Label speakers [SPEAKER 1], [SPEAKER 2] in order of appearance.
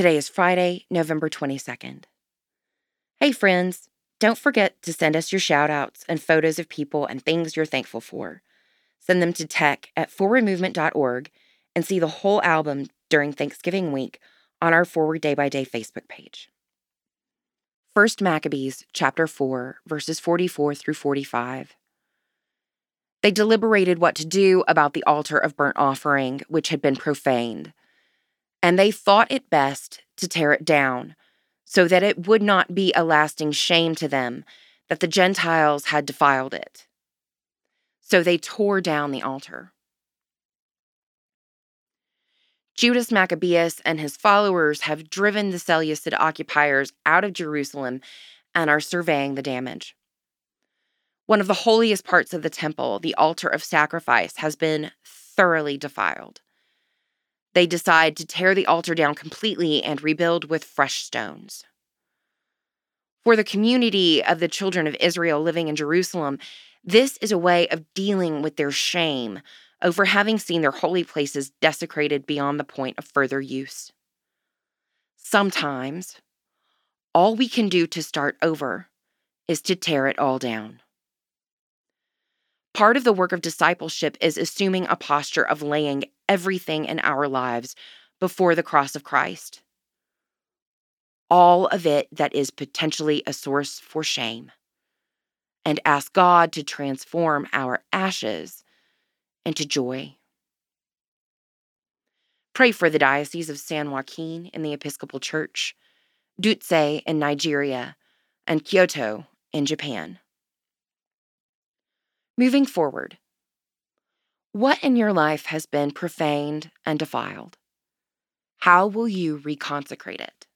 [SPEAKER 1] Today is Friday, November 22nd. Hey, friends, don't forget to send us your shout outs and photos of people and things you're thankful for. Send them to tech at forwardmovement.org and see the whole album during Thanksgiving week on our Forward Day by Day Facebook page. 1 Maccabees chapter 4 verses 44 through 45. They deliberated what to do about the altar of burnt offering, which had been profaned. And they thought it best to tear it down, so that it would not be a lasting shame to them that the Gentiles had defiled it. So they tore down the altar. Judas Maccabeus and his followers have driven the Seleucid occupiers out of Jerusalem and are surveying the damage. One of the holiest parts of the temple, the altar of sacrifice, has been thoroughly defiled. They decide to tear the altar down completely and rebuild with fresh stones. For the community of the children of Israel living in Jerusalem, this is a way of dealing with their shame over having seen their holy places desecrated beyond the point of further use. Sometimes, all we can do to start over is to tear it all down. Part of the work of discipleship is assuming a posture of laying everything in our lives before the cross of Christ. All of it that is potentially a source for shame, and ask God to transform our ashes into joy. Pray for the Diocese of San Joaquin in the Episcopal Church, Dutse in Nigeria, and Kyoto in Japan. Moving forward, what in your life has been profaned and defiled? How will you reconsecrate it?